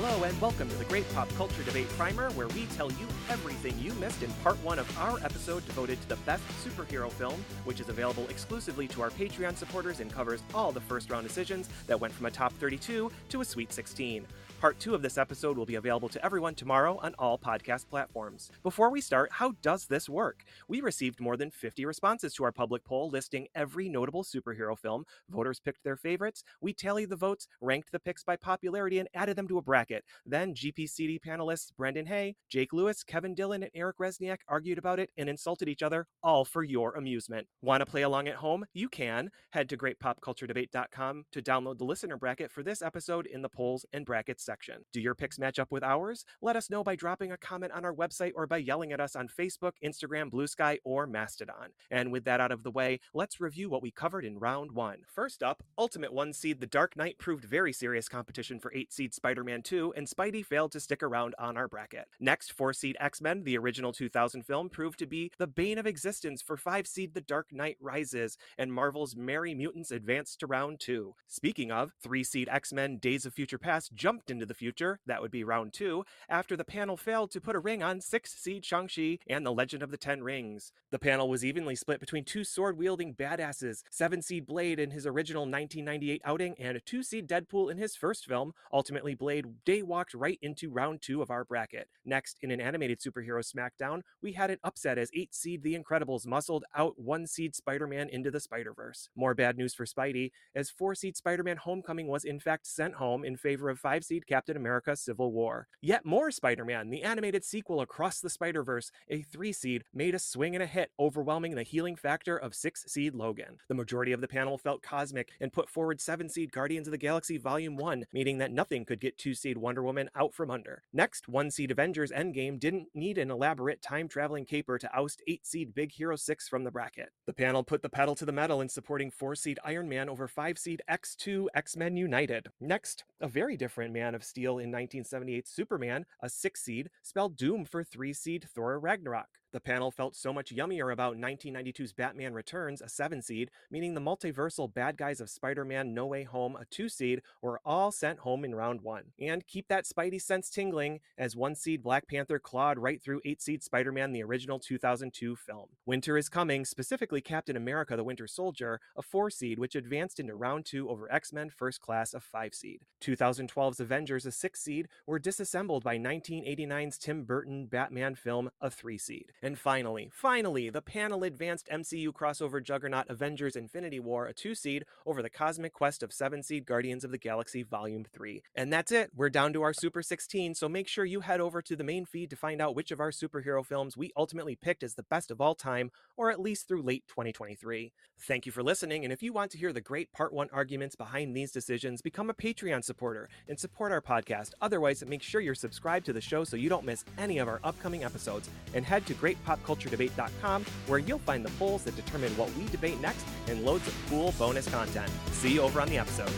Hello, and welcome to the Great Pop Culture Debate Primer, where we tell you everything you missed in part one of our episode devoted to the best superhero film, which is available exclusively to our Patreon supporters and covers all the first round decisions that went from a top 32 to a Sweet 16. Part two of this episode will be available to everyone tomorrow on all podcast platforms. Before we start, how does this work? We received more than 50 responses to our public poll listing every notable superhero film. Voters picked their favorites. We tallied the votes, ranked the picks by popularity, and added them to a bracket. Then GPCD panelists Brendan Hay, Jake Lewis, Kevin Dillon, and Eric Resniak argued about it and insulted each other, all for your amusement. Want to play along at home? You can. Head to greatpopculturedebate.com to download the listener bracket for this episode in the polls and brackets section. Do your picks match up with ours? Let us know by dropping a comment on our website or by yelling at us on Facebook, Instagram, Blue Sky, or Mastodon. And with that out of the way, let's review what we covered in round one. First up, Ultimate One seed The Dark Knight proved very serious competition for 8 seed Spider Man 2, and Spidey failed to stick around on our bracket. Next, 4 seed X Men, the original 2000 film, proved to be the bane of existence for 5 seed The Dark Knight Rises, and Marvel's Merry Mutants advanced to round 2. Speaking of, 3 seed X Men Days of Future Past jumped into the future, that would be round 2, after the panel failed to put a ring on 6 seed Shang-Chi and The Legend of the Ten Rings. The panel was evenly split between two sword wielding badasses 7 seed Blade in his original 1998 outing, and 2 seed Deadpool in his first film. Ultimately, Blade day walked right into round 2 of our bracket. Next, in an animated superhero SmackDown, we had an upset as 8 seed The Incredibles muscled out 1 seed Spider Man into the Spider Verse. More bad news for Spidey, as 4 seed Spider Man Homecoming was in fact sent home in favor of 5 seed Captain America Civil War. Yet more Spider Man, the animated sequel Across the Spider Verse, a 3 seed, made a swing and a hit, overwhelming the healing factor of 6 seed Logan. The majority of the panel felt cosmic and put forward 7 seed Guardians of the Galaxy Volume 1, meaning that nothing could get 2 seed Wonder Woman out from under. Next, 1 seed Avengers Endgame didn't need an elaborate time traveling caper to oust 8 seed Big Hero 6 from the bracket. The panel put the pedal to the metal in supporting 4 seed Iron Man over 5 seed X2 X Men United. Next, a very different Man of Steel in 1978 Superman, a 6 seed, spelled doom for 3 seed Thor Ragnarok. The panel felt so much yummier about 1992's Batman Returns, a 7 seed, meaning the multiversal bad guys of Spider Man No Way Home, a 2 seed, were all sent home in round 1. And keep that Spidey sense tingling as 1 seed Black Panther clawed right through 8 seed Spider Man, the original 2002 film. Winter is Coming, specifically Captain America the Winter Soldier, a 4 seed, which advanced into round 2 over X Men First Class, a 5 seed. 2012's Avengers, a 6 seed, were disassembled by 1989's Tim Burton Batman film, a 3 seed. And finally, finally, the panel advanced MCU crossover juggernaut Avengers Infinity War, a 2 seed, over the cosmic quest of 7 seed Guardians of the Galaxy Volume 3. And that's it. We're down to our Super 16, so make sure you head over to the main feed to find out which of our superhero films we ultimately picked as the best of all time, or at least through late 2023. Thank you for listening, and if you want to hear the great Part 1 arguments behind these decisions, become a Patreon supporter and support our podcast. Otherwise, make sure you're subscribed to the show so you don't miss any of our upcoming episodes, and head to greatpopculturedebate.com where you'll find the polls that determine what we debate next and loads of cool bonus content. See you over on the episode.